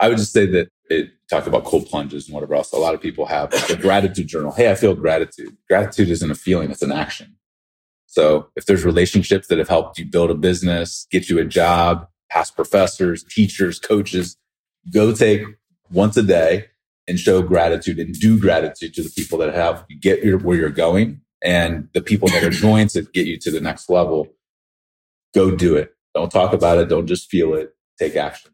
I would just say that it talked about cold plunges and whatever else. A lot of people have a gratitude journal. Hey, I feel gratitude. Gratitude isn't a feeling, it's an action. So if there's relationships that have helped you build a business, get you a job, past professors, teachers, coaches, go take once a day and show gratitude and do gratitude to the people that have you get your, where you're going and the people that are going to get you to the next level. Go do it. Don't talk about it. Don't just feel it. Take action.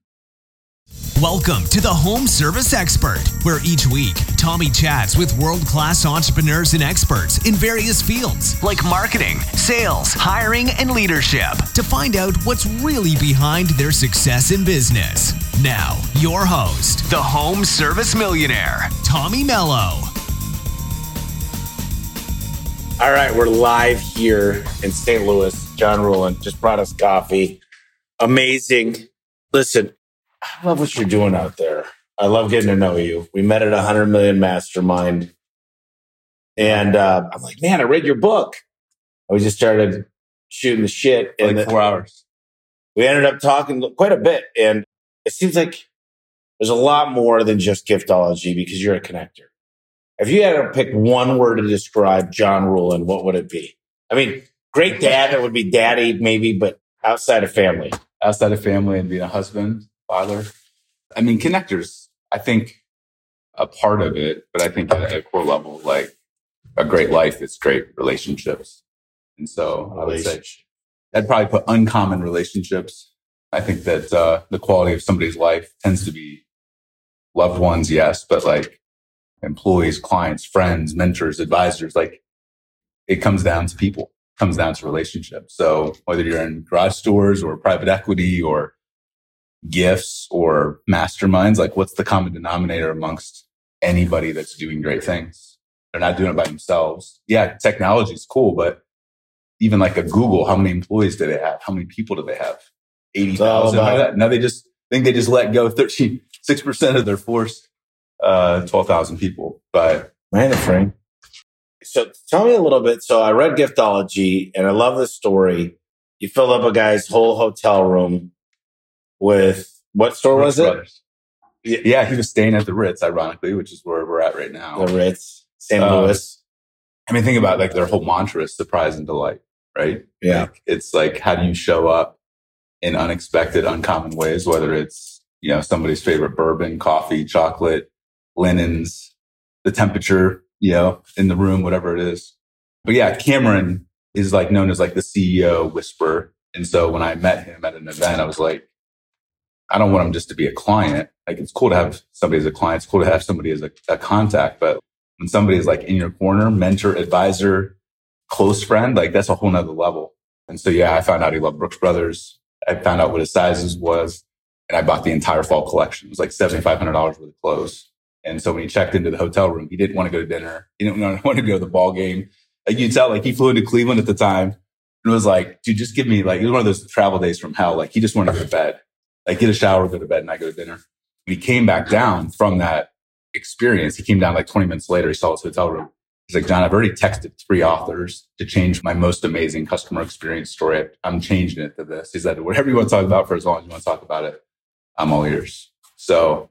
Welcome to the Home Service Expert, where each week Tommy chats with world class entrepreneurs and experts in various fields like marketing, sales, hiring, and leadership to find out what's really behind their success in business. Now, your host, the Home Service Millionaire, Tommy Mello. All right, we're live here in St. Louis. John Ruhlin just brought us coffee. Amazing. Listen, I love what you're doing out there. I love getting to know you. We met at a 100 million mastermind. And uh, I'm like, man, I read your book. We just started shooting the shit in like four hours. We ended up talking quite a bit. And it seems like there's a lot more than just giftology because you're a connector. If you had to pick one word to describe John Ruhlin, what would it be? I mean, great dad, it would be daddy, maybe, but outside of family. Outside of family and being a husband, father. I mean, connectors, I think a part of it, but I think at a core level, like a great life is great relationships. And so I would say I'd probably put uncommon relationships. I think that uh, the quality of somebody's life tends to be loved ones, yes, but like employees, clients, friends, mentors, advisors, like it comes down to people, comes down to relationships. So whether you're in garage stores or private equity or gifts or masterminds, like what's the common denominator amongst anybody that's doing great things? They're not doing it by themselves. Yeah, technology is cool, but even like a Google, how many employees do they have? How many people do they have? 80,000. Now they just think they just let go 13, 6% of their force, uh, 12,000 people. But man, a frame. So tell me a little bit. So I read Giftology and I love this story. You fill up a guy's whole hotel room with what store Ritz was it? Brothers. Yeah, he was staying at the Ritz, ironically, which is where we're at right now. The Ritz, St. Louis. I mean, think about like their whole mantra is surprise and delight, right? Yeah. Like, it's like, how do you show up in unexpected, uncommon ways, whether it's, you know, somebody's favorite bourbon, coffee, chocolate, linens, the temperature, you know, in the room, whatever it is. But yeah, Cameron is like known as like the CEO whisperer. And so when I met him at an event, I was like, I don't want him just to be a client. Like it's cool to have somebody as a client. It's cool to have somebody as a, a contact. But when somebody is like in your corner, mentor, advisor, close friend, like that's a whole nother level. And so, yeah, I found out he loved Brooks Brothers. I found out what his sizes was and I bought the entire fall collection. It was like $7,500 worth of clothes. And so when he checked into the hotel room, he didn't want to go to dinner. He didn't want to go to the ball game. Like you tell, like he flew into Cleveland at the time and was like, dude, just give me like, it was one of those travel days from hell. Like he just wanted to go to bed like get a shower, go to bed, and I go to dinner. When he came back down from that experience, he came down like 20 minutes later. He saw his hotel room. He's like, John, I've already texted three authors to change my most amazing customer experience story. I'm changing it to this. He said, whatever you want to talk about for as long as you want to talk about it, I'm all ears. So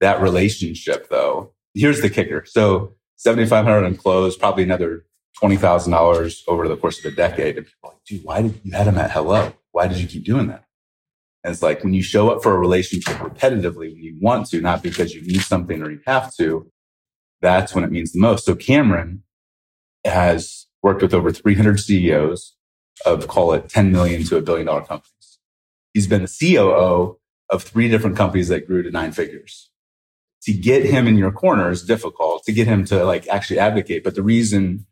that relationship though, here's the kicker. So 7,500 on clothes, probably another $20,000 over the course of a decade. And people are like, dude, why did you had him at hello? Why did you keep doing that? It's like when you show up for a relationship repetitively when you want to, not because you need something or you have to, that's when it means the most. So Cameron has worked with over 300 CEOs of call it 10 million to a billion dollar companies. He's been the COO of three different companies that grew to nine figures. To get him in your corner is difficult to get him to like actually advocate. But the reason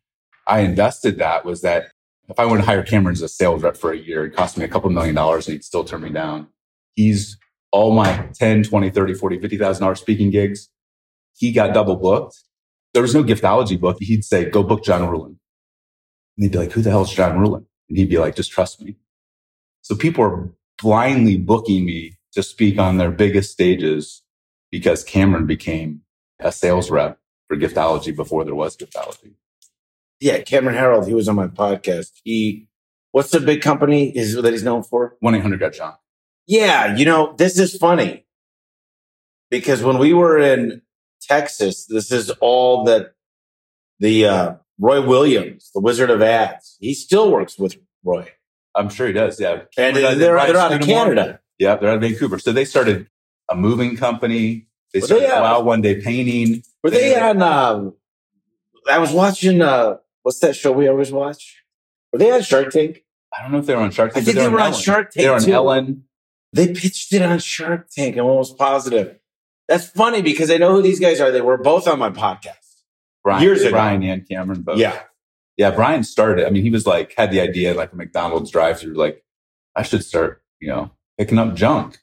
I invested that was that if I went to hire Cameron as a sales rep for a year, it cost me a couple million dollars and he'd still turn me down. He's all my 10, 20, 30, 40, $50,000 speaking gigs. He got double booked. There was no giftology book. He'd say, go book John Ruhlin. And he'd be like, who the hell is John Ruhlin? And he'd be like, just trust me. So people are blindly booking me to speak on their biggest stages because Cameron became a sales rep for giftology before there was giftology yeah, Cameron Herold, he was on my podcast. He, what's the big company is that he's known for? 1 800 Got Junk. Yeah. You know, this is funny. because when we were in Texas, this is all that the uh, Roy Williams, the Wizard of Ads, he still works with Roy. I'm sure he does. Yeah. And they're, they're out of. Canada. Yeah, they're out of Vancouver. So they started a moving company. They started they, uh, Wow One Day Painting. Were they on? Uh, I was watching. Uh, what's that show we always watch? Were they on Shark Tank? I don't know if they were on Shark I Tank. think but they were were on Shark Tank They were on too. Ellen. They pitched it on Shark Tank. I'm almost positive. That's funny because I know who these guys are. They were both on my podcast. Brian, Years ago. Brian and Cameron both. Yeah. Yeah, Brian started. I mean, he was like, had the idea like a McDonald's drive through, like, I should start, you know, picking up junk.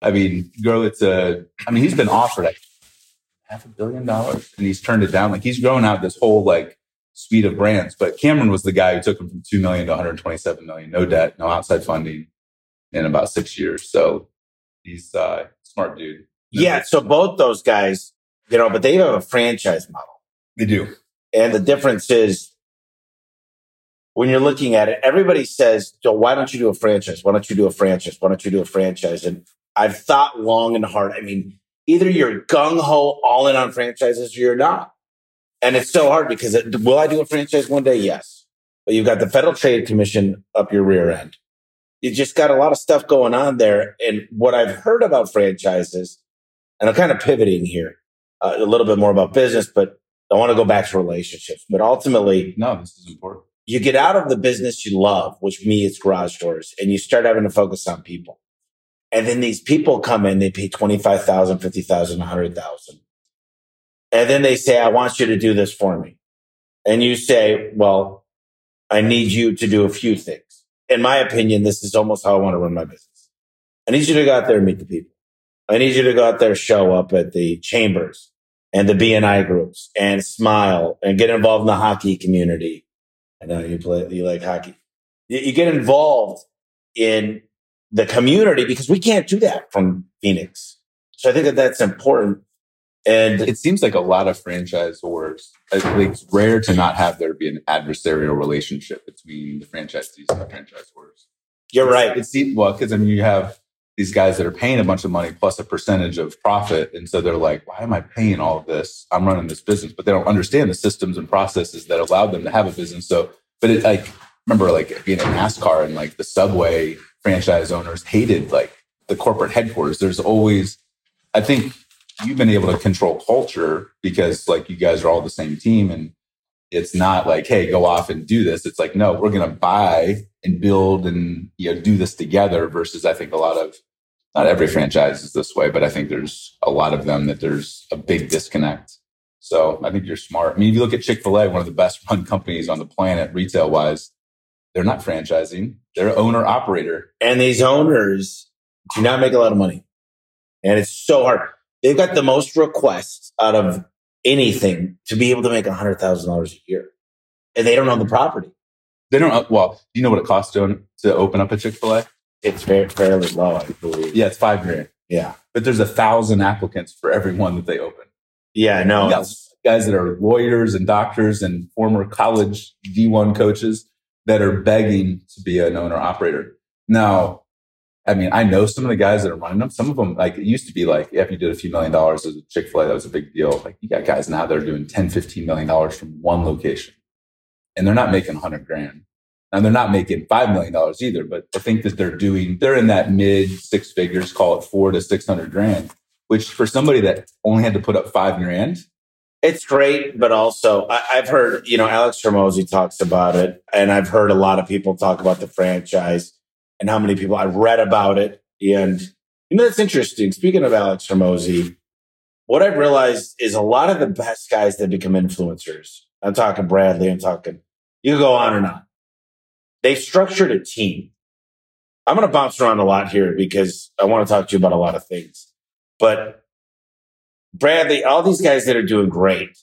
I mean, girl, it's a, I mean, he's been offered like half a billion dollars and he's turned it down. Like, he's growing out this whole like suite of brands. But Cameron was the guy who took him from 2 million to 127 million, no debt, no outside funding in about six years. So he's uh, smart dude. Yeah. So both those guys, you know, but they have a franchise model. They do. And the difference is when you're looking at it, everybody says, so why don't you do a franchise? Why don't you do a franchise? Why don't you do a franchise? And I've thought long and hard. I mean, either you're gung ho all in on franchises or you're not. And it's so hard because it, will I do a franchise one day? Yes. But you've got the Federal Trade Commission up your rear end. You just got a lot of stuff going on there. And what I've heard about franchises, and I'm kind of pivoting here uh, a little bit more about business, but I want to go back to relationships. But ultimately, No, this is important. you get out of the business you love, which me, it's garage doors, and you start having to focus on people. And then these people come in, they pay 25,000, 50,000, 100,000. And then they say, I want you to do this for me. And you say, well, I need you to do a few things. In my opinion, this is almost how I want to run my business. I need you to go out there and meet the people. I need you to go out there, show up at the chambers and the BNI groups and smile and get involved in the hockey community. I know you play, you like hockey. You, you get involved in the community because we can't do that from Phoenix. So I think that that's important. And it seems like a lot of franchisors, uh, it's rare to not have there be an adversarial relationship between the franchisees and the franchisors. you're right. It seems, well, because I mean, you have these guys that are paying a bunch of money plus a percentage of profit. And so they're like, why am I paying all of this? I'm running this business, but they don't understand the systems and processes that allowed them to have a business. So, but it like, remember like being at NASCAR and like the Subway franchise owners hated like the corporate headquarters. There's always, I think you've been able to control culture because like you guys are all the same team and it's not like, hey, go off and do this. It's like, no, we're going to buy and build and you know do this together. Versus, I think a lot of not every franchise is this way, but I think there's a lot of them that there's a big disconnect. So I think you're smart. I mean, if you look at Chick Fil A, one of the best run companies on the planet, retail wise, they're not franchising; they're owner operator. And these owners do not make a lot of money. And it's so hard. They've got the most requests out of anything to be able to make $100,000 a year. And they don't own the property. They don't. Uh, well, do you know what it costs to own, to open up a Chick Fil A? It's very, fairly low, I believe. Yeah, it's five grand. Yeah. But there's a thousand applicants for every one that they open. Yeah, no. Guys that are lawyers and doctors and former college D1 coaches that are begging to be an owner operator. Now, I mean, I know some of the guys that are running them. Some of them, like it used to be like, if you did a few million dollars as a Chick fil A, that was a big deal. Like you got guys now that are doing 10, 15 million dollars from one location and they're not making 100 grand. And they're not making $5 million either, but I think that they're doing, they're in that mid six figures, call it four to 600 grand, which for somebody that only had to put up five grand, It's great, but also I, I've heard, you know, Alex Hormozi talks about it, and I've heard a lot of people talk about the franchise and how many people I've read about it. And you know, that's interesting. Speaking of Alex Hormozi, what I've realized is a lot of the best guys that become influencers. I'm talking Bradley. I'm talking. You go on and on. They've structured a team. I'm going to bounce around a lot here because I want to talk to you about a lot of things. But Bradley, all these guys that are doing great,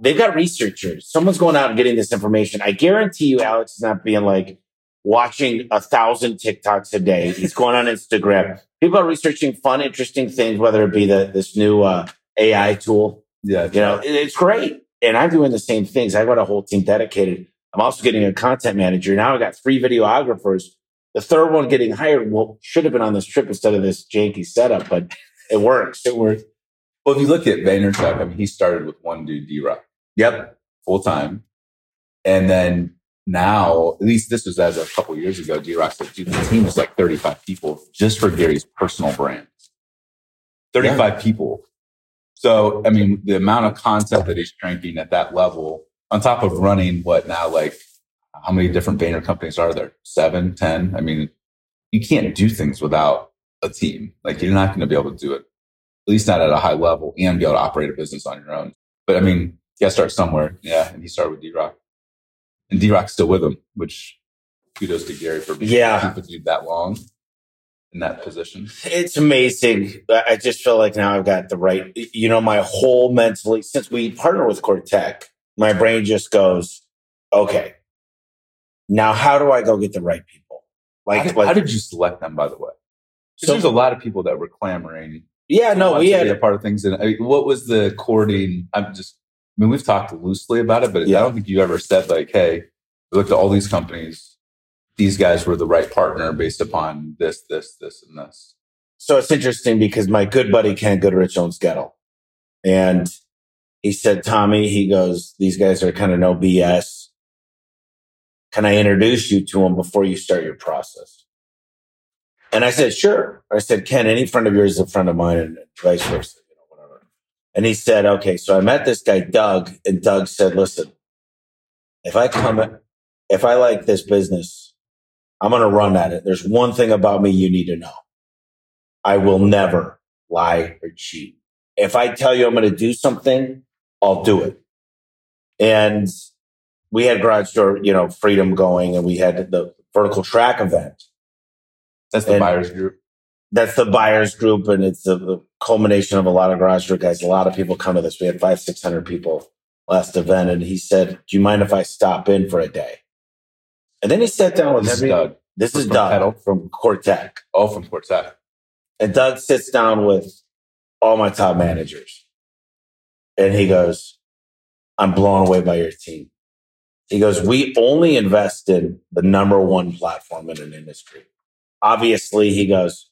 they've got researchers. Someone's going out and getting this information. I guarantee you, Alex is not being like watching a thousand TikToks a day. He's going on Instagram. People are researching fun, interesting things, whether it be the this new uh, AI tool. yeah, You know, it- it's great. And I'm doing the same things. I've got a whole team dedicated. I'm also getting a content manager. Now I got three videographers. The third one getting hired, well, should have been on this trip instead of this janky setup, but it works. it works. Well, if you look at Vaynerchuk, I mean, he started with one dude, D Rock. Yep. Full time. And then now, at least this was as a couple years ago, D Rock said, dude, the team was like 35 people just for Gary's personal brand. 35 yeah. people. So, I mean, the amount of content that he's cranking at that level, on top of running what now, like, how many different Vayner companies are there? Seven, ten? I mean, you can't do things without a team. Like, you're not going to be able to do it, at least not at a high level, and be able to operate a business on your own. But I mean, you got to start somewhere. Yeah. And he started with D Rock. And D Rock's still with him, which kudos to Gary for being yeah. with you that long in that position. It's amazing. I just feel like now I've got the right, you know, my whole mentally, since we partner with Cortec, my brain just goes, okay, now how do I go get the right people? Like, how did, like, how did you select them, by the way? So there's a lot of people that were clamoring. Yeah, no, we had a part of things. And I mean, what was the courting? I'm just, I mean, we've talked loosely about it, but yeah. I don't think you ever said like, hey, we looked at all these companies these guys were the right partner based upon this, this, this, and this. So it's interesting because my good buddy Ken Goodrich owns Goettl. And he said, Tommy, he goes, these guys are kind of no BS. Can I introduce you to them before you start your process? And I said, sure. I said, Ken, any friend of yours is a friend of mine and vice versa, you know, whatever. And he said, okay. So I met this guy, Doug, and Doug said, listen, if I come, if I like this business, I'm going to run at it. There's one thing about me you need to know. I will never lie or cheat. If I tell you I'm going to do something, I'll do it. And we had garage door, you know, freedom going and we had the vertical track event. That's the and buyers group. That's the buyers group. And it's the, culmination of a lot of garage door guys. A lot of people come to this. We had five, 600 people last event. And he said, do you mind if I stop in for a day? And then he sat down with this every. Doug. This is Doug Pedal. from Cortec. Oh, from Cortec. And Doug sits down with all my top managers, and he goes, "I'm blown away by your team." He goes, "We only invest in the number one platform in an industry." Obviously, he goes,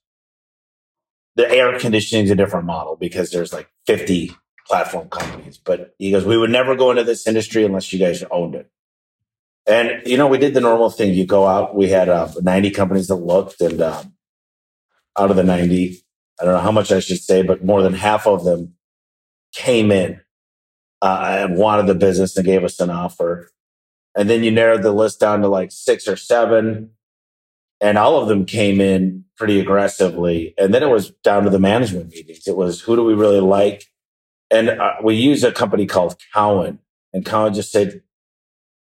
"The air conditioning is a different model because there's like 50 platform companies." But he goes, "We would never go into this industry unless you guys owned it." And, you know, we did the normal thing. You go out, we had uh, 90 companies that looked, and um, out of the 90, I don't know how much I should say, but more than half of them came in uh, and wanted the business and gave us an offer. And then you narrowed the list down to like six or seven, and all of them came in pretty aggressively. And then it was down to the management meetings. It was who do we really like? And uh, we use a company called Cowen, and Cowen just said,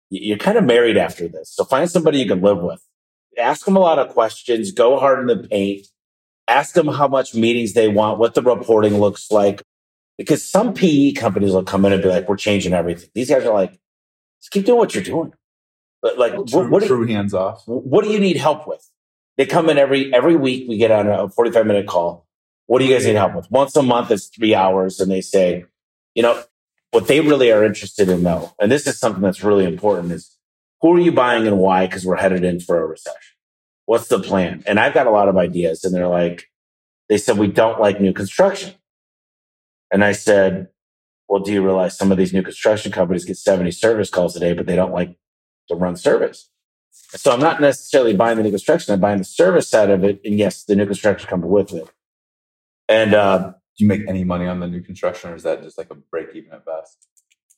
you're kind of married after this. So find somebody you can live with. Ask them a lot of questions. Go hard in the paint. Ask them how much meetings they want, what the reporting looks like. Because some PE companies will come in and be like, we're changing everything. These guys are like, just keep doing what you're doing. But like, true, what, what true you, hands off. What do you need help with? They come in every, every week. We get on a 45 minute call. What do you guys need help with? Once a month, it's three hours. And they say, you know, what they really are interested in though, and this is something that's really important is who are you buying and why? Cause we're headed in for a recession. What's the plan? And I've got a lot of ideas and they're like, they said, we don't like new construction. And I said, well, do you realize some of these new construction companies get 70 service calls a day, but they don't like to run service? So I'm not necessarily buying the new construction. I'm buying the service side of it. And yes, the new construction comes with it. And, uh, do you make any money on the new construction or is that just like a break even at best?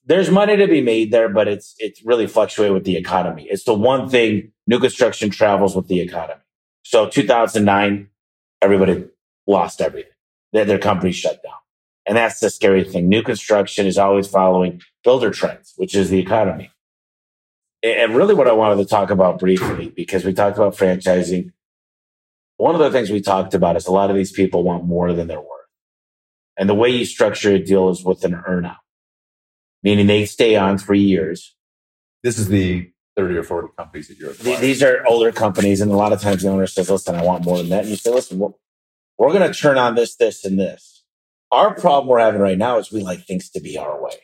There's money to be made there, but it's it's really fluctuated with the economy. It's the one thing new construction travels with the economy. So 2009, everybody lost everything. Their, their company shut down. And that's the scary thing. New construction is always following builder trends, which is the economy. And really what I wanted to talk about briefly, because we talked about franchising. One of the things we talked about is a lot of these people want more than they're worth. And the way you structure a deal is with an earnout, meaning they stay on three years. This is the 30 or 40 companies that you're acquiring. These are older companies. And a lot of times the owner says, listen, I want more than that. And you say, listen, we're, we're going to turn on this, this, and this. Our problem we're having right now is we like things to be our way.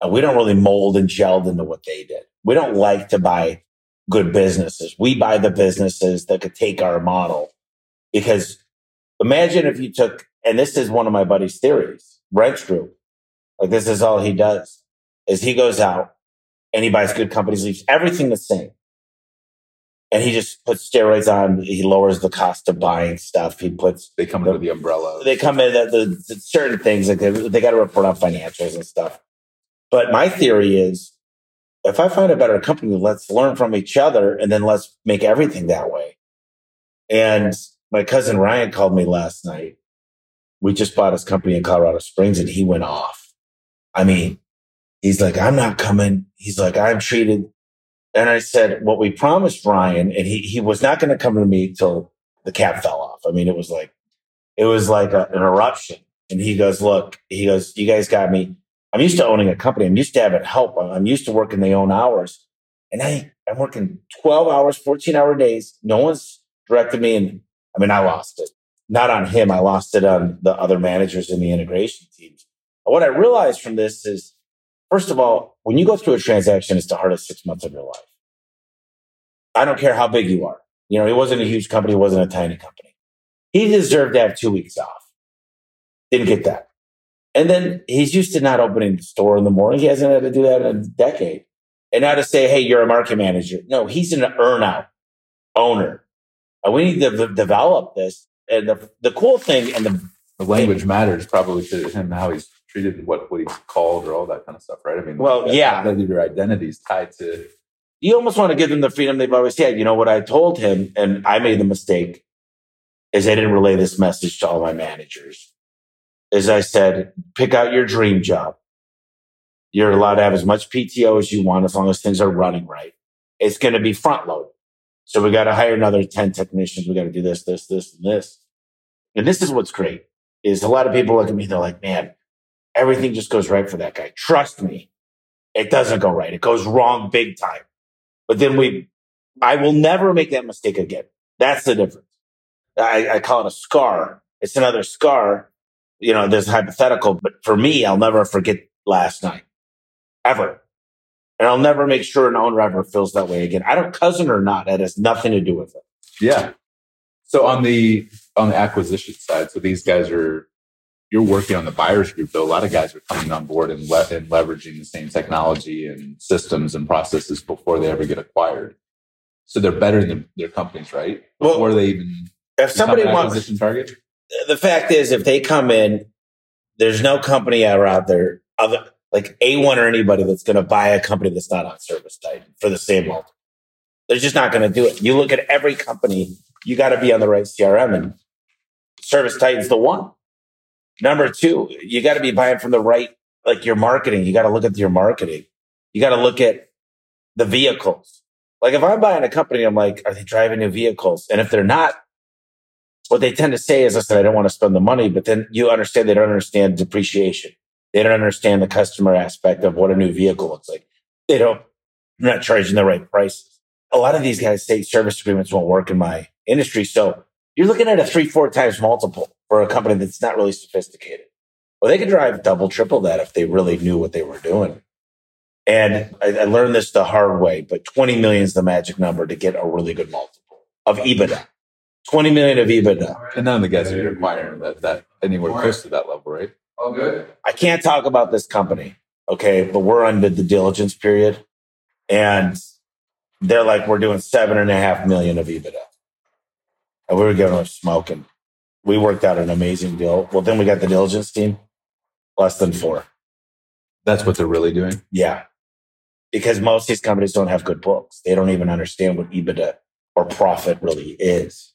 And we don't really mold and gelled into what they did. We don't like to buy good businesses. We buy the businesses that could take our model because imagine if you took and this is one of my buddy's theories. Wrench Group. Like this is all he does is he goes out and he buys good companies, leaves everything the same. And he just puts steroids on. He lowers the cost of buying stuff. He puts They come under the umbrella. they come in the, the, the certain things like they, they got to report on financials and stuff. But my theory is, if I find a better company, let's learn from each other and then let's make everything that way. And my cousin Ryan called me last night. We just bought his company in Colorado Springs and he went off. I mean, he's like, I'm not coming. He's like, I'm treated. And I said, what we promised Ryan, and he, he was not going to come to me till the cap fell off. I mean, it was like, it was like a, an eruption. And he goes, look, he goes, you guys got me. I'm used to owning a company. I'm used to having help. I'm used to working the own hours. And I, I'm working 12 hours, 14 hour days. No one's directed me. And I mean, I lost it. Not on him. I lost it on the other managers in the integration teams. But what I realized from this is, first of all, when you go through a transaction, it's the hardest six months of your life. I don't care how big you are. You know, it wasn't a huge company. It wasn't a tiny company. He deserved to have two weeks off. Didn't get that. And then he's used to not opening the store in the morning. He hasn't had to do that in a decade. And now to say, hey, you're a market manager. No, he's an earn out owner. And we need to v- develop this. And the, the cool thing and the, the language matters probably to him how he's treated, what what he's called, or all that kind of stuff, right? I mean, Well, that- yeah. that your identity is tied to. you almost want to give them the freedom they've always had. You know what I told him, and I made the mistake, is I didn't relay this message to all my managers. Is I said, pick out your dream job. You're allowed to have as much PTO as you want as long as things are running right. It's going to be front load. So we got to hire another 10 technicians. We got to do this, this, this, and this. And this is what's great is a lot of people look at me. They're like, man, everything just goes right for that guy. Trust me. It doesn't go right. It goes wrong big time. But then we, I will never make that mistake again. That's the difference. I, I call it a scar. It's another scar. You know, there's hypothetical, but for me, I'll never forget last night ever. And I'll never make sure an owner ever feels that way again. I don't cousin or not. That has nothing to do with it. Yeah. So on the on the acquisition side, so these guys are you're working on the buyers group. Though a lot of guys are coming on board and, le- and leveraging the same technology and systems and processes before they ever get acquired. So they're better than their companies, right? Well, Before they even If somebody wants, acquisition target. The fact is, if they come in, there's no company out there, other like A1 or anybody that's going to buy a company that's not on Service Titan for the same multiple. They're just not going to do it. You look at every company, you got to be on the right CRM, and Service Titan's the one. Number two, you got to be buying from the right, like your marketing. You got to look at your marketing. You got to look at the vehicles. Like if I'm buying a company, I'm like, are they driving new vehicles? And if they're not, what they tend to say is, listen, I don't want to spend the money, but then you understand they don't understand depreciation. They don't understand the customer aspect of what a new vehicle looks like. They don't, they're not charging the right prices. A lot of these guys say service agreements won't work in my industry. So you're looking at a three, four times multiple for a company that's not really sophisticated. Well, they could drive double, triple that if they really knew what they were doing. And I, I learned this the hard way, but 20 million is the magic number to get a really good multiple of EBITDA. 20 million of EBITDA. And none of the guys are acquiring that that anywhere close to that level, right? Oh, good. I can't talk about this company, okay, but we're under the diligence period, and they're like, we're doing seven and a half million of EBITDA, and we were giving them smoking. We worked out an amazing deal. Well, then we got the diligence team, less than four. That's what they're really doing. Yeah, because most of these companies don't have good books. They don't even understand what EBITDA or profit really is,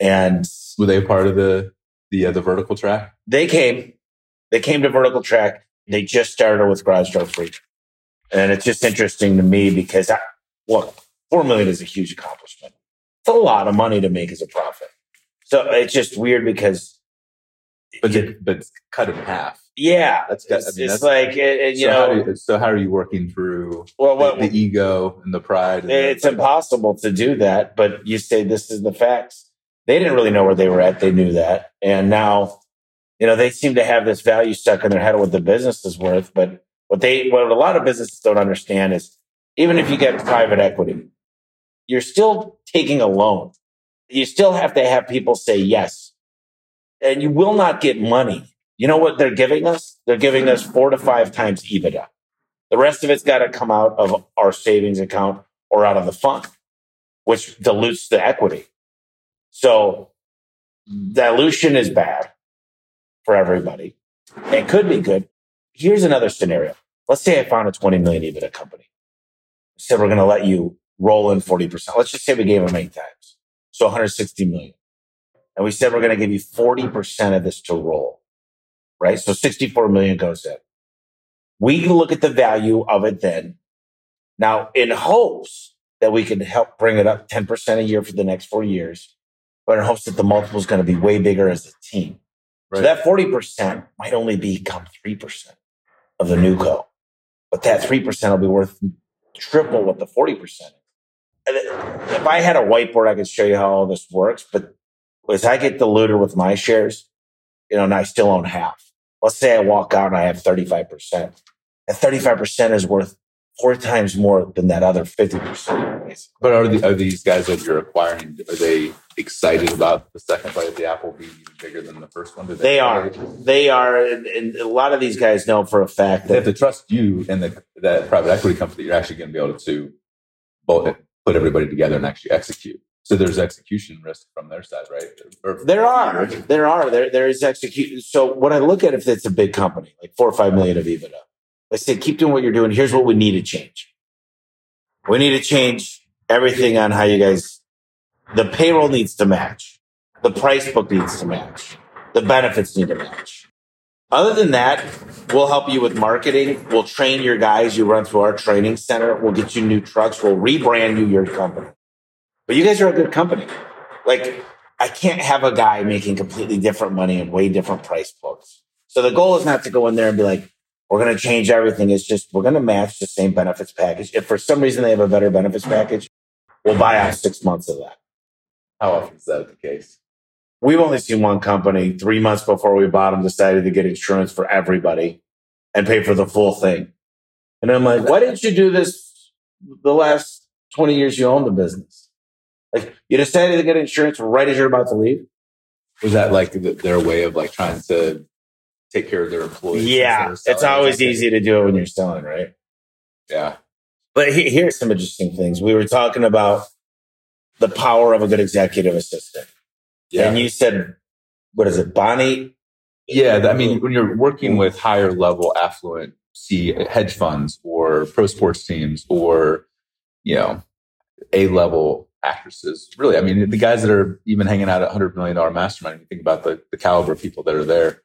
and Were they part of the the uh, the vertical track? they came, they came to vertical track. They just started with garage door free. And it's just interesting to me because I, look, four million is a huge accomplishment. It's a lot of money to make as a profit. So it's just weird because, But it- but it's cut in half. yeah, That's- it's, I mean, it's that's- like it, you so how know, do you, so how are you working through well, the, what, the ego and the pride? And the- it's impossible to do that. But you say this is the facts. They didn't really know where they were at. They knew that, and now, you know, they seem to have this value stuck in their head of what the business is worth. But what they, what a lot of businesses don't understand is, even if you get private equity, you're still taking a loan. You still have to have people say yes, and you will not get money You know what they're giving us? They're giving us four to five times EBITDA. The rest of it's got to come out of our savings account or out of the fund, which dilutes the equity. So dilution is bad for everybody. It could be good. Here's another scenario. Let's say I found a 20 million EBITDA company. I Said we're going to let you roll in 40%. Let's just say we gave them eight times. So 160 million. And we said we're going to give you 40% of this to roll. Right. So 64 million goes in. We can look at the value of it then. Now, in hopes that we can help bring it up 10% a year for the next four years, but in hopes that the multiple is going to be way bigger as a team. Right. So that 40% might only become 3% of the new co. But that 3% will be worth triple what the 40% is. If I had a whiteboard, I could show you how all this works. But as I get diluted with my shares, you know, and I still own half. Let's say I walk out and I have 35%. That 35% is worth four times more than that other 50%. But are, the, are these guys that you're acquiring, are they excited about the second bite of the apple being even bigger than the first one? They, they are. They are. And, and, a lot of these guys know for a fact that they have to trust you and the, that private equity company you're actually going to be able to both put everybody together and actually execute. So there's execution risk from their side, right? Or, there are, there are, there, there is execution. So what I look at if it's a big company, like four or five million of EBITDA, I say, keep doing what you're doing. Here's what we need to change. We need to change everything on how you guys, the payroll needs to match. The price book needs to match. The benefits need to match. Other than that, we'll help you with marketing. We'll train your guys. You run through our training center. We'll get you new trucks. We'll rebrand you your company. But you guys are a good company. Like, I can't have a guy making completely different money and way different price books. So the goal is not to go in there and be like, we're going to change everything. It's just we're going to match the same benefits package. If for some reason they have a better benefits package, we'll buy out six months of that. How often is that the case? We've only seen one company three months before we bought them decided to get insurance for everybody and pay for the full thing. And I'm like, why didn't you do this the last 20 years you owned the business? Like you decided to get insurance right as you're about to leave. Was that like their way of like trying to take care of their employees. Yeah, it's always easy to do it when you're selling, right? Yeah. But he, here's some interesting things. We were talking about the power of a good executive assistant. Yeah. And you said, what is it, Bonnie? Yeah. I mean, when you're working with higher level affluent see hedge funds or pro sports teams or, you know, A level actresses, really, I mean, the guys that are even hanging out at $100 million mastermind, you think about the, the caliber of people that are there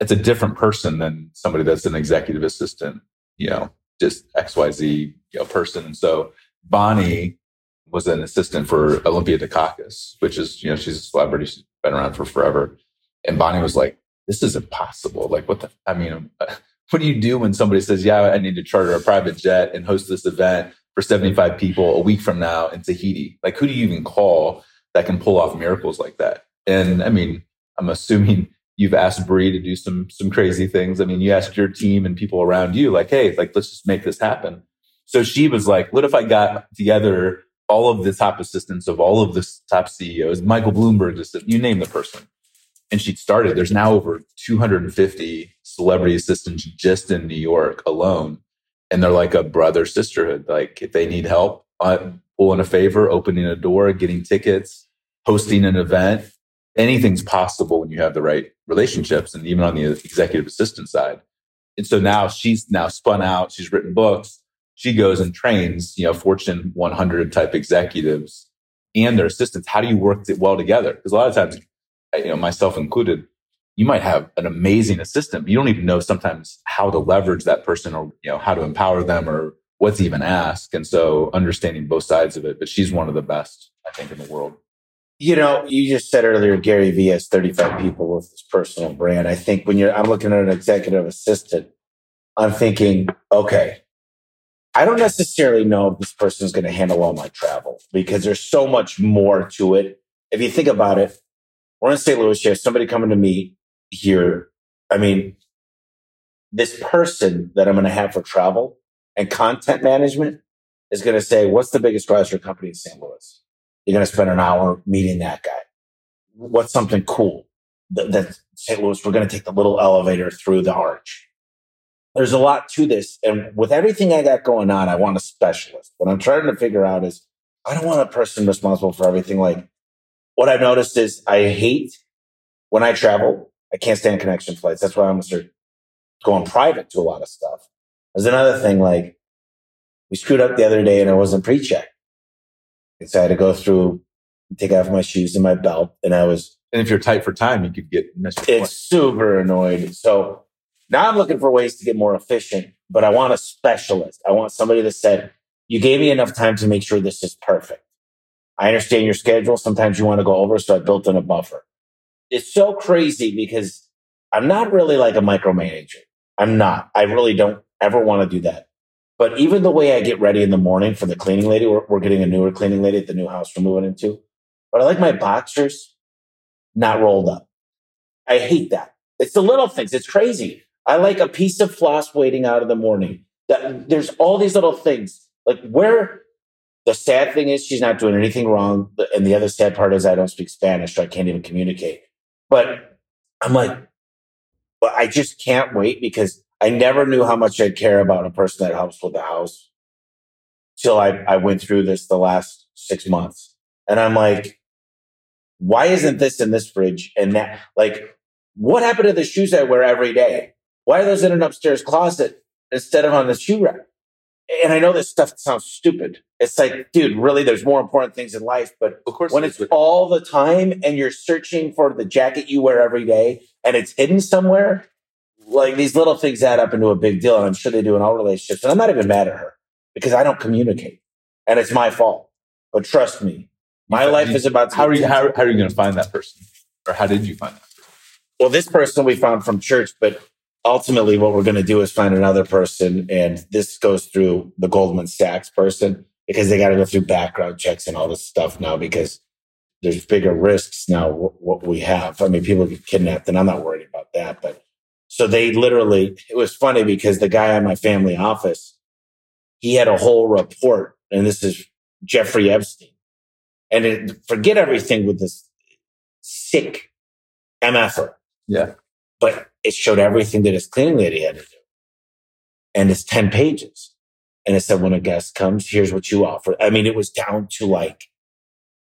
it's a different person than somebody that's an executive assistant, you know, just XYZ, you know, person. And so Bonnie was an assistant for Olympia Dukakis, which is, you know, she's a celebrity. She's been around for forever. And Bonnie was like, this is impossible. Like, what the, I mean, what do you do when somebody says, yeah, I need to charter a private jet and host this event for 75 people a week from now in Tahiti? Like, who do you even call that can pull off miracles like that? And I mean, I'm assuming you've asked Brie to do some some crazy things. I mean, you asked your team and people around you, like, hey, like let's just make this happen. So she was like, what if I got together all of the top assistants of all of the top CEOs, Michael Bloomberg, you name the person. And she started. There's now over 250 celebrity assistants just in New York alone. And they're like a brother sisterhood. Like if they need help, uh, pulling a favor, opening a door, getting tickets, hosting an event, anything's possible when you have the right relationships and even on the executive assistant side. And so now she's now spun out, she's written books. She goes and trains, you know, Fortune 100 type executives and their assistants. How do you work it well together? Because a lot of times, you know, myself included, you might have an amazing assistant, but you don't even know sometimes how to leverage that person or, you know, how to empower them or what's even asked. And so understanding both sides of it, but she's one of the best, I think, in the world. You know, you just said earlier Gary Vee has 35 people with his personal brand. I think when you're, I'm looking at an executive assistant, I'm thinking, okay, I don't necessarily know if this person is going to handle all my travel because there's so much more to it. If you think about it, we're in St. Louis here, somebody coming to me here. I mean, this person that I'm going to have for travel and content management is going to say, what's the biggest grocery company in St. Louis? You're going to spend an hour meeting that guy. What's something cool? that, St. Louis, we're going to take the little elevator through the arch. There's a lot to this. And with everything I got going on, I want a specialist. What I'm trying to figure out is I don't want a person responsible for everything. Like what I've noticed is I hate when I travel, I can't stand connection flights. That's why I'm going to start going private to a lot of stuff. There's another thing like we screwed up the other day and I wasn't pre-checked. So I had to go through, take off my shoes and my belt and I was And if you're tight for time, you could get missed. it's super annoyed. So now I'm looking for ways to get more efficient, but I want a specialist. I want somebody that said, you gave me enough time to make sure this is perfect. I understand your schedule. Sometimes you want to go over. So I built in a buffer. It's so crazy because I'm not really like a micromanager. I'm not. I really don't ever want to do that. But even the way I get ready in the morning for the cleaning lady, we're, we're getting a newer cleaning lady at the new house we're moving into. But I like my boxers not rolled up. I hate that. It's the little things. It's crazy. I like a piece of floss waiting out in the morning. That there's all these little things. Like where the sad thing is she's not doing anything wrong. And the other sad part is I don't speak Spanish, so I can't even communicate. But I'm like, but I just can't wait because I never knew how much I'd care about a person that helps with the house till I, I went through this the last six months. And I'm like, why isn't this in this fridge? And that, like, what happened to the shoes I wear every day? Why are those in an upstairs closet instead of on the shoe rack? And I know this stuff sounds stupid. It's like, dude, really, there's more important things in life. But Of course, when it's all the time and you're searching for the jacket you wear every day and it's hidden somewhere, like these little things add up into a big deal. And I'm sure they do in all relationships. And I'm not even mad at her because I don't communicate and it's my fault. But trust me, my You- life you- is about to how are you how, how are you going to find that person, or how did you find that? Person? well, this person we found from church, but ultimately what we're going to do is find another person. And this goes through the Goldman Sachs person because they got to go through background checks and all this stuff now because there's bigger risks now what, what we have. I mean, people get kidnapped and I'm not worried about that. But so they literally, it was funny because the guy in my family office, he had a whole report and this is Jeffrey Epstein. And it, forget everything with this sick MFer Yeah, but it showed everything that his cleaning lady had to do. And it's 10 pages. And it said, when a guest comes, here's what you offer. I mean, it was down to like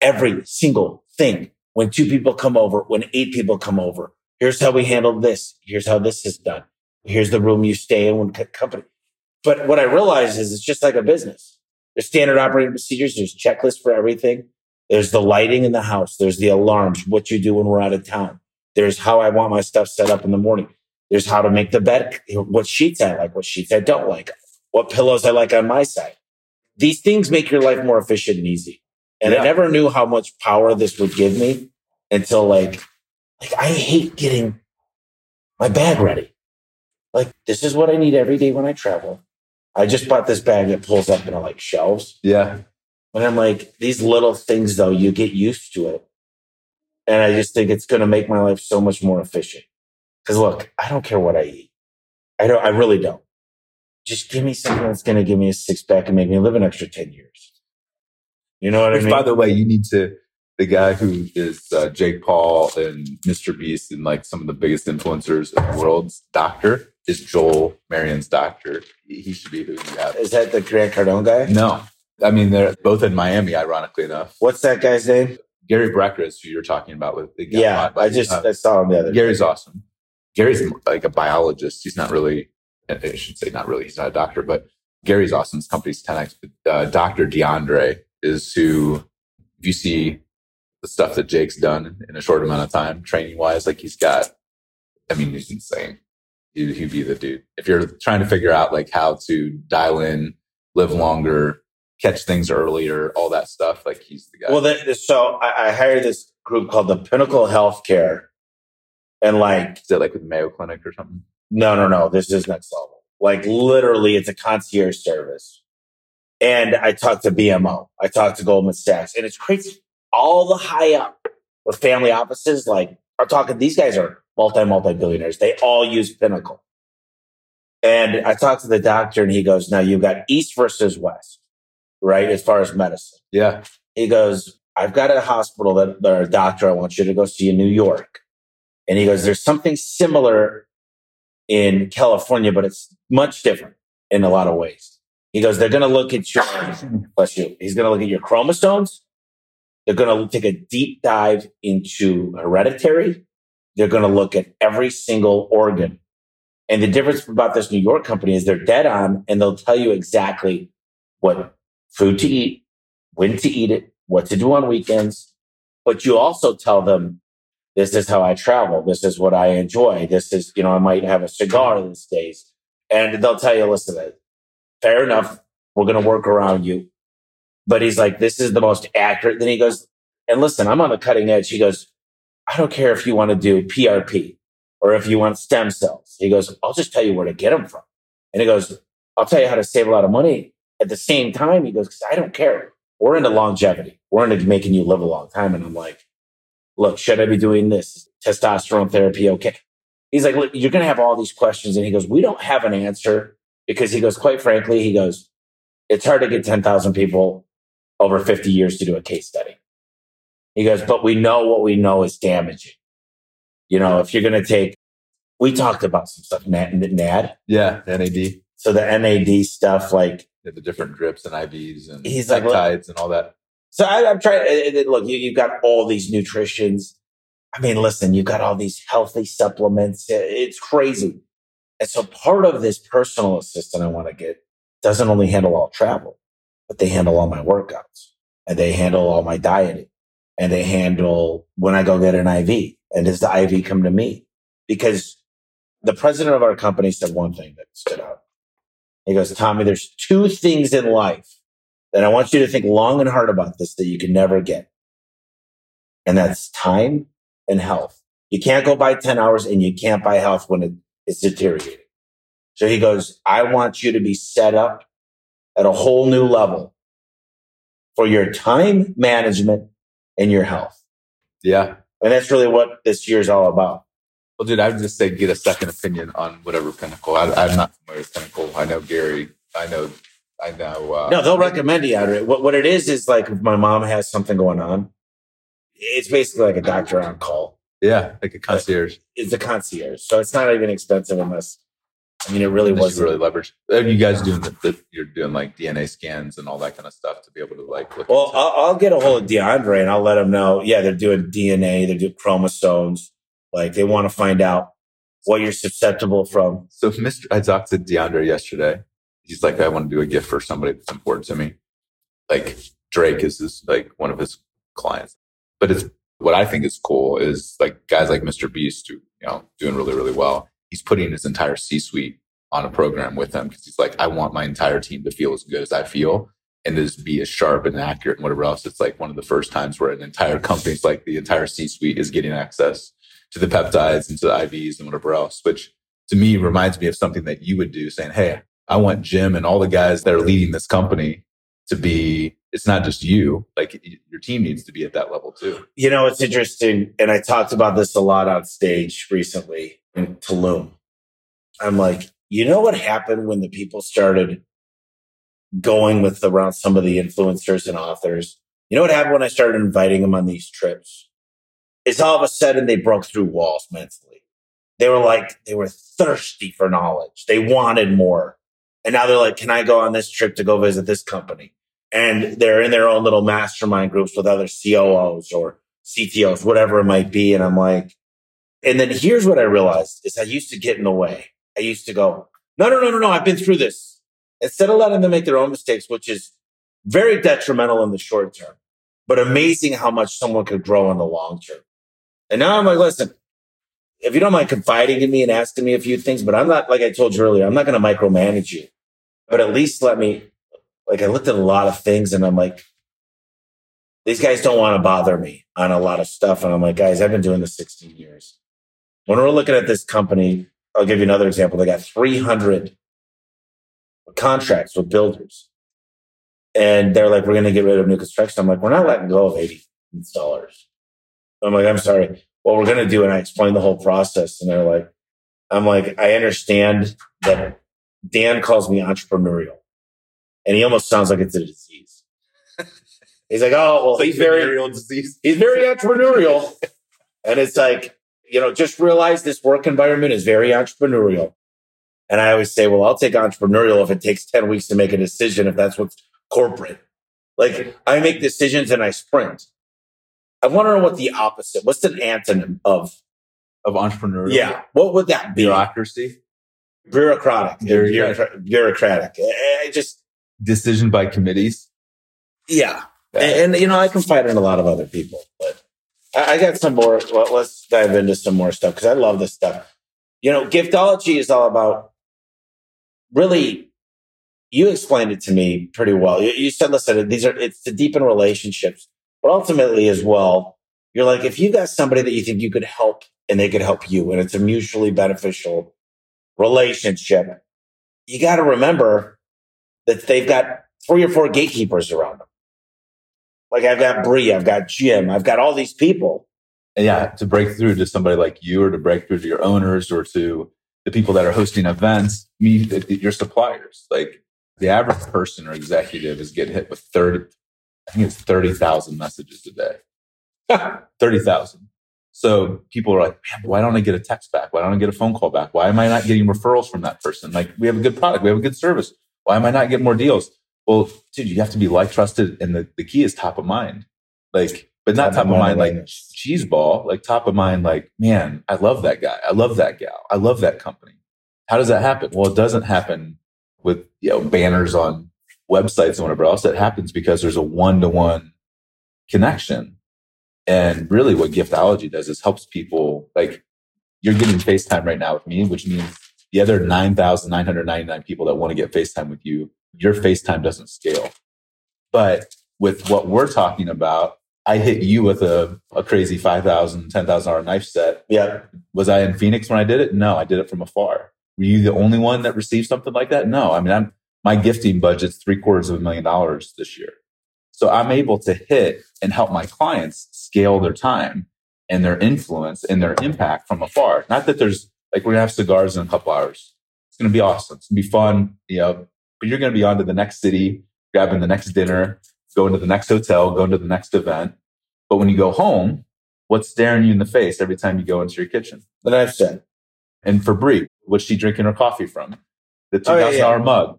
every single thing. When two people come over, when eight people come over, here's how we handle this. Here's how this is done. Here's the room you stay in when company. But what I realized is it's just like a business. There's standard operating procedures. There's checklists for everything. There's the lighting in the house. There's the alarms, what you do when we're out of town. There's how I want my stuff set up in the morning. There's how to make the bed, what sheets I like, what sheets I don't like, what pillows I like on my side. These things make your life more efficient and easy. And Yeah. I never knew how much power this would give me until like, like I hate getting my bag ready. Like this is what I need every day when I travel. I just bought this bag that pulls up into like shelves. yeah. And I'm like, these little things though, you get used to it. And I just think it's going to make my life so much more efficient. Cause look, I don't care what I eat. I don't, I really don't. Just give me something that's going to give me a six pack and make me live an extra 10 years. You know what Which, I mean? by the way, you need to. The guy who is uh, Jake Paul and Mr. Beast and like some of the biggest influencers in the world's doctor is Joel Marion's doctor. He he should be who you have. Is that the Grant Cardone guy? No, I mean they're both in Miami. Ironically enough, What's that guy's name? Gary Brecka is who you're talking about with. the guy Yeah, I just uh, I saw him the other day. Gary's awesome. Gary's like a biologist. He's not really, I should say not really, he's not a doctor, but Gary's awesome. His company's 10X. But, uh, Dr. DeAndre is who, if you see the stuff that Jake's done in a short amount of time, training wise, like he's got, I mean, he's insane. He'd, he'd be the dude. If you're trying to figure out like how to dial in, live longer, catch things earlier, all that stuff, like he's the guy. Well, the, so I, I hired this group called the Pinnacle Healthcare, and like, is it like with Mayo Clinic or something? no, no, no, this is next level. Like, literally, it's a concierge service. And I talked to BMO, I talked to Goldman Sachs, and it's crazy. All the high up with family offices, like, are talking. These guys are multi multi billionaires. They all use Pinnacle. And I talked to the doctor, and he goes, "Now you got East versus West, right? As far as medicine." Yeah. he goes, I've got a hospital that, or a doctor I want you to go see in New York. And he goes, there's something similar in California, but it's much different in a lot of ways. He goes, they're going to look at your, bless you. He's going to look at your chromosomes. They're going to take a deep dive into hereditary. They're going to look at every single organ. And the difference about this New York company is they're dead on and they'll tell you exactly what food to eat, when to eat it, what to do on weekends. But you also tell them, this is how I travel. This is what I enjoy. This is, you know, I might have a cigar these days. And they'll tell you, listen, fair enough. We're going to work around you. But he's like, this is the most accurate. Then he goes, and listen, I'm on the cutting edge. He goes, I don't care if you want to do PRP or if you want stem cells. He goes, I'll just tell you where to get them from. And he goes, I'll tell you how to save a lot of money. At the same time, he goes, because I don't care. We're into longevity. We're into making you live a long time. And I'm like, look, should I be doing this? Testosterone therapy, okay. He's like, look, you're going to have all these questions. And he goes, we don't have an answer because he goes, quite frankly, he goes, it's hard to get 10,000 people over 50 years to do a case study. He goes, but we know what we know is damaging. You know, if you're going to take, we talked about some stuff, NAD. NAD. Yeah, NAD. So the NAD stuff, like the different drips and IVs and He's like, peptides and all that. So I, I'm trying. Look, you, you've got all these nutritions. I mean, listen, you've got all these healthy supplements. It's crazy. And so part of this personal assistant I want to get doesn't only handle all travel, but they handle all my workouts and they handle all my dieting and they handle when I go get an IV and does the IV come to me? Because the president of our company said one thing that stood out. He goes, Tommy, there's two things in life that I want you to think long and hard about this that you can never get. And that's time and health. You can't go buy 10 hours and you can't buy health when it's deteriorating. So he goes, I want you to be set up at a whole new level for your time management and your health. Yeah. And that's really what this year is all about. Well, dude, I would just say get a second opinion on whatever Pinnacle. I, am not familiar with Pinnacle. I know Gary. I know. I know. Uh, no, they'll recommend you out of it. What what it is is like if my mom has something going on, it's basically like a doctor on call. Yeah, like a concierge. It's a concierge, so it's not even expensive unless I mean, it really was really leverage. Are you guys doing the, the, You're doing like DNA scans and all that kind of stuff to be able to like look. Well, I'll, I'll, get a hold of DeAndre and I'll let him know. Yeah, they're doing DNA. They're doing chromosomes. Like they want to find out what you're susceptible from. So, Mr. I talked to DeAndre yesterday. He's like, I want to do a gift for somebody that's important to me. Like Drake is his like one of his clients, but it's what I think is cool is like guys like Mr. Beast who you know doing really really well he's putting his entire C suite on a program with him because he's like, I want my entire team to feel as good as I feel and just be as sharp and accurate and whatever else. It's like one of the first times where an entire company's like the entire C suite is getting access to the peptides and to the IVs and whatever else, which to me reminds me of something that you would do saying, Hey, I want Jim and all the guys that are leading this company to be it's not just you like your team needs to be at that level too you know it's interesting and i talked about this a lot on stage recently in Tulum. I'm like, you know what happened when the people started going with around some of the influencers and authors? You know what happened when I started inviting them on these trips? Is all of a sudden they broke through walls mentally. They were like, they were thirsty for knowledge. They wanted more. And now they're like, can I go on this trip to go visit this company? And they're in their own little mastermind groups with other COOs or CTOs, whatever it might be. And I'm like, and then here's what I realized is I used to get in the way. I used to go, no, no, no, no, no. I've been through this. Instead of letting them make their own mistakes, which is very detrimental in the short term, but amazing how much someone could grow in the long term. And now I'm like, listen, if you don't mind confiding in me and asking me a few things, but I'm not, like I told you earlier, I'm not going to micromanage you, but at least let me, like I looked at a lot of things and I'm like, these guys don't want to bother me on a lot of stuff. And I'm like, guys, I've been doing this 16 years. When we're looking at this company, I'll give you another example. They got 300 contracts with builders. And they're like, we're going to get rid of new construction. I'm like, we're not letting go of 80 installers. I'm like, I'm sorry. What we're going to do. And I explained the whole process. And they're like, I'm like, I understand that Dan calls me entrepreneurial. And he almost sounds like it's a disease. He's like, oh, well, he's very, disease. he's very entrepreneurial. and it's like, you know, just realize this work environment is very entrepreneurial. And I always say, well, I'll take entrepreneurial if it takes 10 weeks to make a decision, if that's what's corporate. Like I make decisions and I sprint. I want to know what the opposite, what's the antonym of, of entrepreneurial. Yeah. What would that be? Bureaucracy. Bureaucratic. Bureaucratic. Eh, eh, bureaucratic. I just decision by committees. Yeah. And, and, you know, I can confide in a lot of other people, but I, I got some more. Well, let's dive into some more stuff because I love this stuff. You know, giftology is all about really you explained it to me pretty well. You, you, said, listen, these are, it's to deepen relationships, but ultimately as well, you're like, if you got somebody that you think you could help and they could help you and it's a mutually beneficial relationship, you got to remember that they've got three or four gatekeepers around them. Like I've got Bree, I've got Jim, I've got all these people. And yeah, to break through to somebody like you or to break through to your owners or to the people that are hosting events, me, your suppliers. Like the average person or executive is getting hit with 30, I think it's 30,000 messages a day. 30,000. So people are like, why don't I get a text back? Why don't I get a phone call back? Why am I not getting referrals from that person? Like we have a good product. We have a good service. Why am I not getting more deals? Well, dude, you have to be like trusted. And the, the key is top of mind. Like, but not top, top of mind, mind like cheese ball, like top of mind, like, man, I love that guy. I love that gal. I love that company. How does that happen? Well, it doesn't happen with, you know, banners on websites and whatever else. That happens because there's a one to one connection. And really what giftology does is helps people like you're getting FaceTime right now with me, which means the other 9,999 people that want to get FaceTime with you your FaceTime doesn't scale. But with what we're talking about, I hit you with a, a crazy $5,000, $10,000 knife set. Yeah. Was I in Phoenix when I did it? No, I did it from afar. Were you the only one that received something like that? No. I mean, I'm, my gifting budget's three quarters of a million dollars this year. So I'm able to hit and help my clients scale their time and their influence and their impact from afar. Not that there's like, we're going to have cigars in a couple hours. It's going to be awesome. It's going to be fun. You know, but you're going to be on to the next city, grabbing the next dinner, going to the next hotel, going to the next event. But when you go home, what's staring you in the face every time you go into your kitchen? The knife set. And for Brie, what's she drinking her coffee from? The $2,000 oh, yeah, yeah. mug.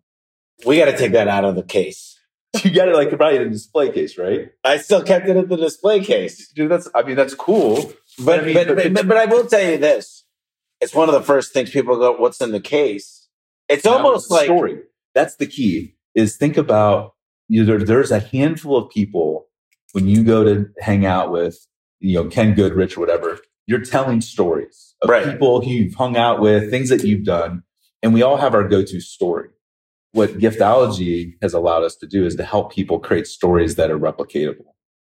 We got to take that out of the case. You got it like probably in a display case, right? I still kept it in the display case. Dude, that's, I mean, that's cool. But, I mean, but, but, but, but I will tell you this. It's one of the first things people go, what's in the case? It's almost like story that's the key is think about you know, there's a handful of people when you go to hang out with, you know, Ken Goodrich or whatever, you're telling stories of right. people who you've hung out with, things that you've done. And we all have our go-to story. What giftology has allowed us to do is to help people create stories that are replicatable.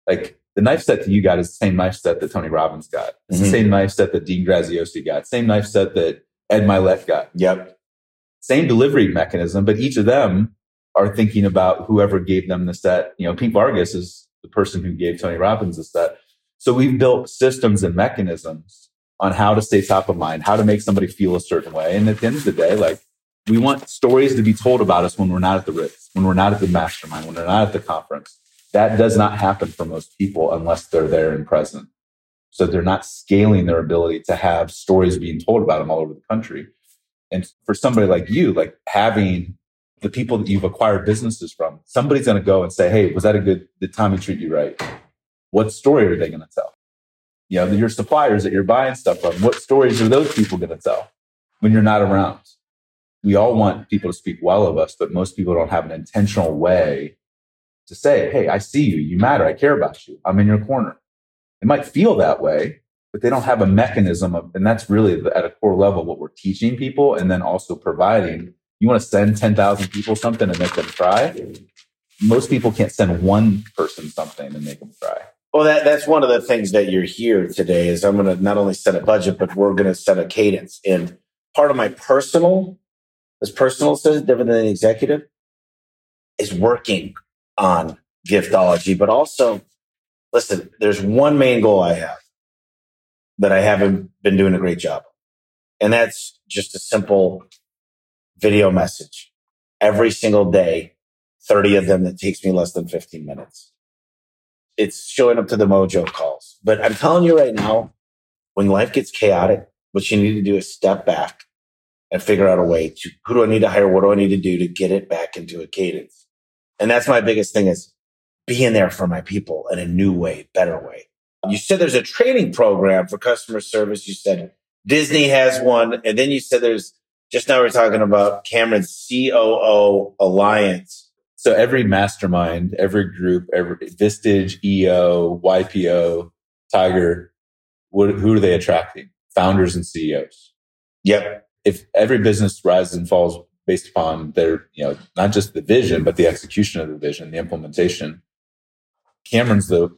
Like the knife set that you got is the same knife set that Tony Robbins got. It's mm-hmm. the same knife set that Dean Graziosi got. Same knife set that Ed Mylett got. Yep same delivery mechanism, but each of them are thinking about whoever gave them the set. You know, Pete Vargas is the person who gave Tony Robbins the set. So we've built systems and mechanisms on how to stay top of mind, how to make somebody feel a certain way. And at the end of the day, like we want stories to be told about us when we're not at the Ritz, when we're not at the mastermind, when we're not at the conference. That does not happen for most people unless they're there and present. So they're not scaling their ability to have stories being told about them all over the country. And for somebody like you, like having the people that you've acquired businesses from, somebody's going to go and say, Hey, was that a good, did Tommy treat you right? What story are they going to tell? You know, your suppliers that you're buying stuff from, what stories are those people going to tell when you're not around? We all want people to speak well of us, but most people don't have an intentional way to say, Hey, I see you. You matter. I care about you. I'm in your corner. It might feel that way, but they don't have a mechanism of, and that's really at a core level what we're teaching people and then also providing. You want to send 10,000 people something and make them cry? Most people can't send one person something and make them cry. Well, that, that's one of the things that you're here today is I'm going to not only set a budget, but we're going to set a cadence. And part of my personal, as personal says different than the executive, is working on giftology, but also, listen, there's one main goal I have that I haven't been doing a great job. And that's just a simple video message every single day, 30 of them that takes me less than 15 minutes. It's showing up to the mojo calls. But I'm telling you right now, when life gets chaotic, what you need to do is step back and figure out a way to who do I need to hire? What do I need to do to get it back into a cadence? And that's my biggest thing is being there for my people in a new way, better way. You said there's a training program for customer service. You said Disney has one. And then you said there's just now we're talking about Cameron's COO Alliance. So every mastermind, every group, every Vistage, EO, YPO, Tiger, what, who are they attracting? Founders and CEOs. Yep. If every business rises and falls based upon their, you know, not just the vision, but the execution of the vision, the implementation, Cameron's the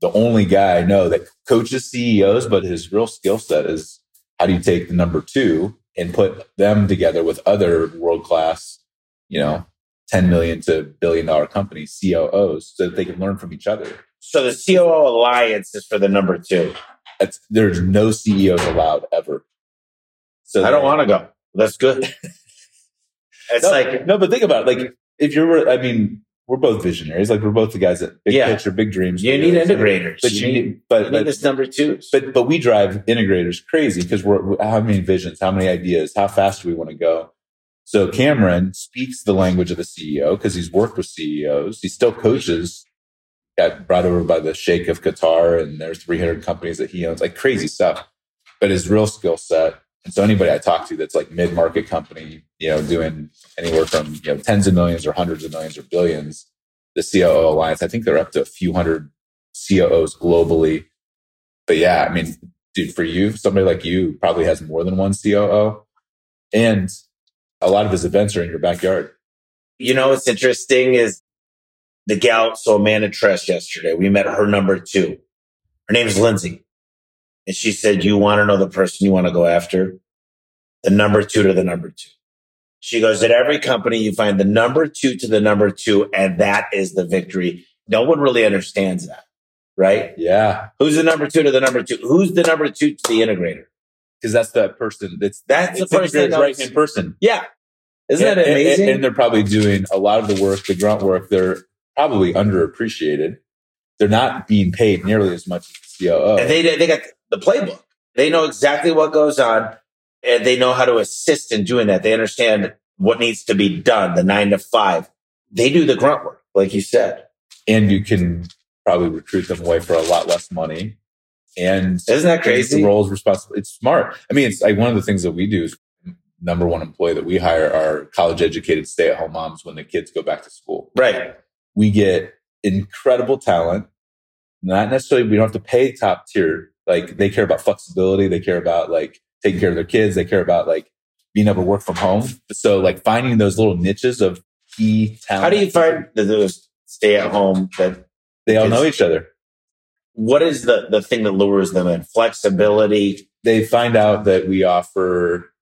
the only guy I know that coaches CEOs, but his real skill set is how do you take the number two and put them together with other world class, you know, 10 million to billion dollar companies, COOs, so that they can learn from each other. So the COO alliance is for the number two. There's no CEOs allowed ever. So I don't want to go. That's good. it's no, like no, but think about it. Like if you're, I mean, we're both visionaries. Like we're both the guys that big Yeah. picture, big dreams. you need integrators. But you you need, need, but, you but this number two. But but we drive integrators crazy because we're how many visions, how many ideas, how fast do we want to go? So Cameron speaks the language of the CEO because he's worked with CEOs. He still coaches. Got brought over by the Sheikh of Qatar, and there's 300 companies that he owns, like crazy stuff. But his real skill set, and so anybody I talk to that's like mid market company, you know, doing anywhere from you know tens of millions or hundreds of millions or billions, the COO Alliance, I think they're up to a few hundred COOs globally. But yeah, I mean, dude, for you, somebody like you probably has more than one COO. And a lot of his events are in your backyard. You know what's interesting is the gal, so Amanda Tress yesterday, we met her number two. Her name is Lindsay. And she said, You want to know the person you want to go after? The number two to the number two. She goes, At every company, you find the number two to the number two, and that is the victory. No one really understands that, right? Yeah. Who's the number two to the number two? Who's the number two to the integrator? Because that's that person. That's That's the person integrated that right in person. Yeah. Isn't that And- and- amazing? And, they're probably doing a lot of the work, the grunt work. They're probably underappreciated. They're not being paid nearly as much as the COO. And they they got the playbook. They know exactly what goes on, and they know how to assist in doing that. They understand what needs to be done. The nine to five. They do the grunt work, like you said. and you can probably recruit them away for a lot less money. And Isn't that crazy? The roles responsible. It's smart. I mean, it's like one of the things that we do is number one employee that we hire are college educated stay at home moms when the kids go back to school. Right. We get incredible talent. Not necessarily, we don't have to pay top tier. Like they care about flexibility. They care about like taking care of their kids. They care about like being able to work from home. So like finding those little niches of key talent. How do you find those stay at home? That they all know each other? what is the the thing that lures them in? Flexibility. they find out that we offer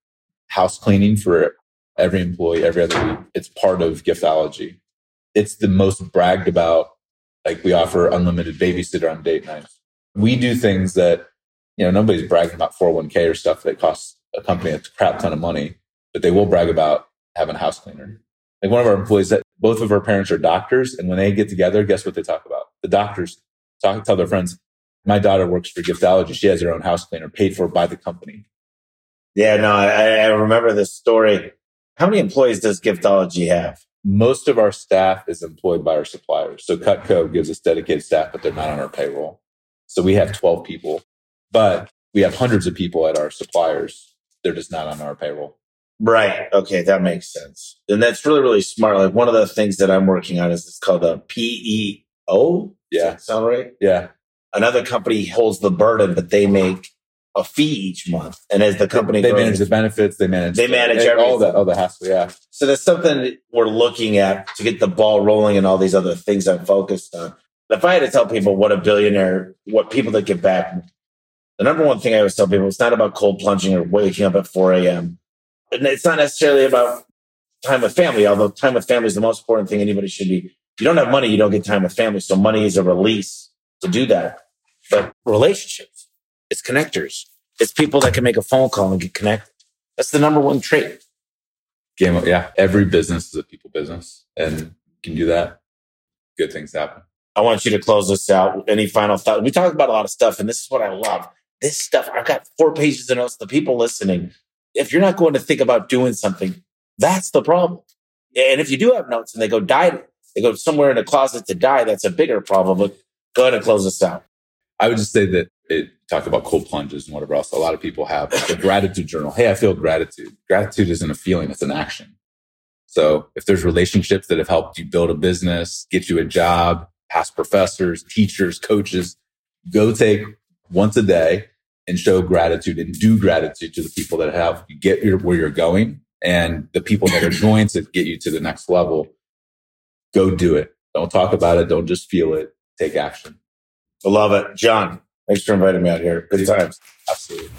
house cleaning for every employee every other week. It's part of giftology. It's the most bragged about. Like we offer unlimited babysitter on date nights. We do things that, you know, nobody's bragging about 401k or stuff that costs a company a crap ton of money, but they will brag about having a house cleaner. Like one of our employees that both of our parents are doctors. And when they get together, guess what they talk about? The doctors talk, tell their friends, my daughter works for giftology. She has her own house cleaner paid for by the company. Yeah, no, I, I remember this story. How many employees does Giftology have? Most of our staff is employed by our suppliers. So Cutco gives us dedicated staff, but they're not on our payroll. So we have 12 people, but we have hundreds of people at our suppliers. They're just not on our payroll. Right. Okay, that makes sense. And that's really, really smart. Like one of the things that I'm working on is it's called a PEO. Yeah. sound right? Yeah. Another company holds the burden, but they make a fee each month. And as the company they grows, manage the benefits. They manage, They manage all everything. the, all the hassle. Yeah. so that's something that we're looking at to get the ball rolling and all these other things I'm focused on. If I had to tell people what a billionaire, what people that give back, the number one thing I always tell people, it's not about cold plunging or waking up at 4 a.m. And it's not necessarily about time with family, although time with family is the most important thing anybody should be. If you don't have money, you don't get time with family. So money is a release to do that. But relationships, it's connectors. It's people that can make a phone call and get connected. That's the number one trait. Game. of- Yeah. Every business is a people business and you can do that. Good things happen. I want you to close this out. Any final thoughts? We talked about a lot of stuff, and this is what I love. this stuff, I've got four pages of notes. The people listening, if you're not going to think about doing something, that's the problem. And if you do have notes and they go die, they go somewhere in a closet to die, that's a bigger problem. But go ahead and close this out. I would just say that it talked about cold plunges and whatever else. A lot of people have a gratitude journal. Hey, I feel gratitude. Gratitude isn't a feeling, it's an action. So if there's relationships that have helped you build a business, get you a job, past professors, teachers, coaches, go take once a day and show gratitude and do gratitude to the people that have you get your, where you're going and the people that are going to get you to the next level. Go do it. Don't talk about it. Don't just feel it. Take action. I love it. John, thanks for inviting me out here. Good times. Absolutely.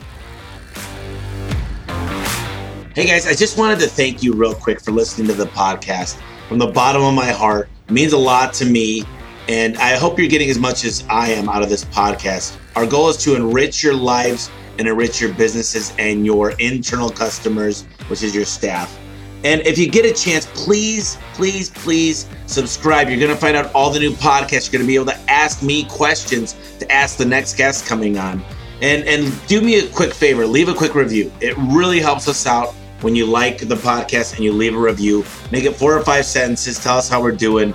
Hey guys, I just wanted to thank you real quick for listening to the podcast. From the bottom of my heart, it means a lot to me. And I hope you're getting as much as I am out of this podcast. Our goal is to enrich your lives and enrich your businesses and your internal customers, which is your staff. And if you get a chance, please, please, please subscribe. You're going to find out all the new podcasts. You're going to be able to ask me questions to ask the next guest coming on. And and do me a quick favor, leave a quick review. It really helps us out when you like the podcast and you leave a review. Make it four or five sentences. Tell us how we're doing.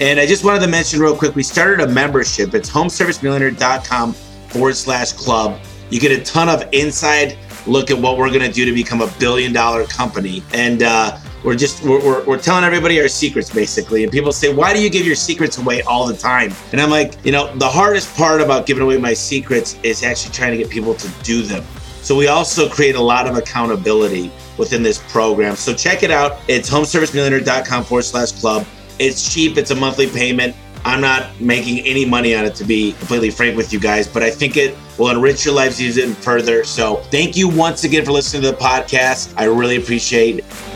And I just wanted to mention real quick, we started a membership. It's homeservicemillionaire.com forward slash club. You get a ton of inside look at what we're going to do to become a billion dollar company. And uh, we're just we're, we're, we're, telling everybody our secrets basically. And people say why do you give your secrets away all the time? And i'm like you know the hardest part about giving away my secrets is actually trying to get people to do them. So we also create a lot of accountability within this program. So check it out. It's homeservicemillionaire.com forward slash club. It's cheap. It's a monthly payment. I'm not making any money on it to be completely frank with you guys, but I think it will enrich your lives even further. So thank you once again for listening to the podcast. I really appreciate it.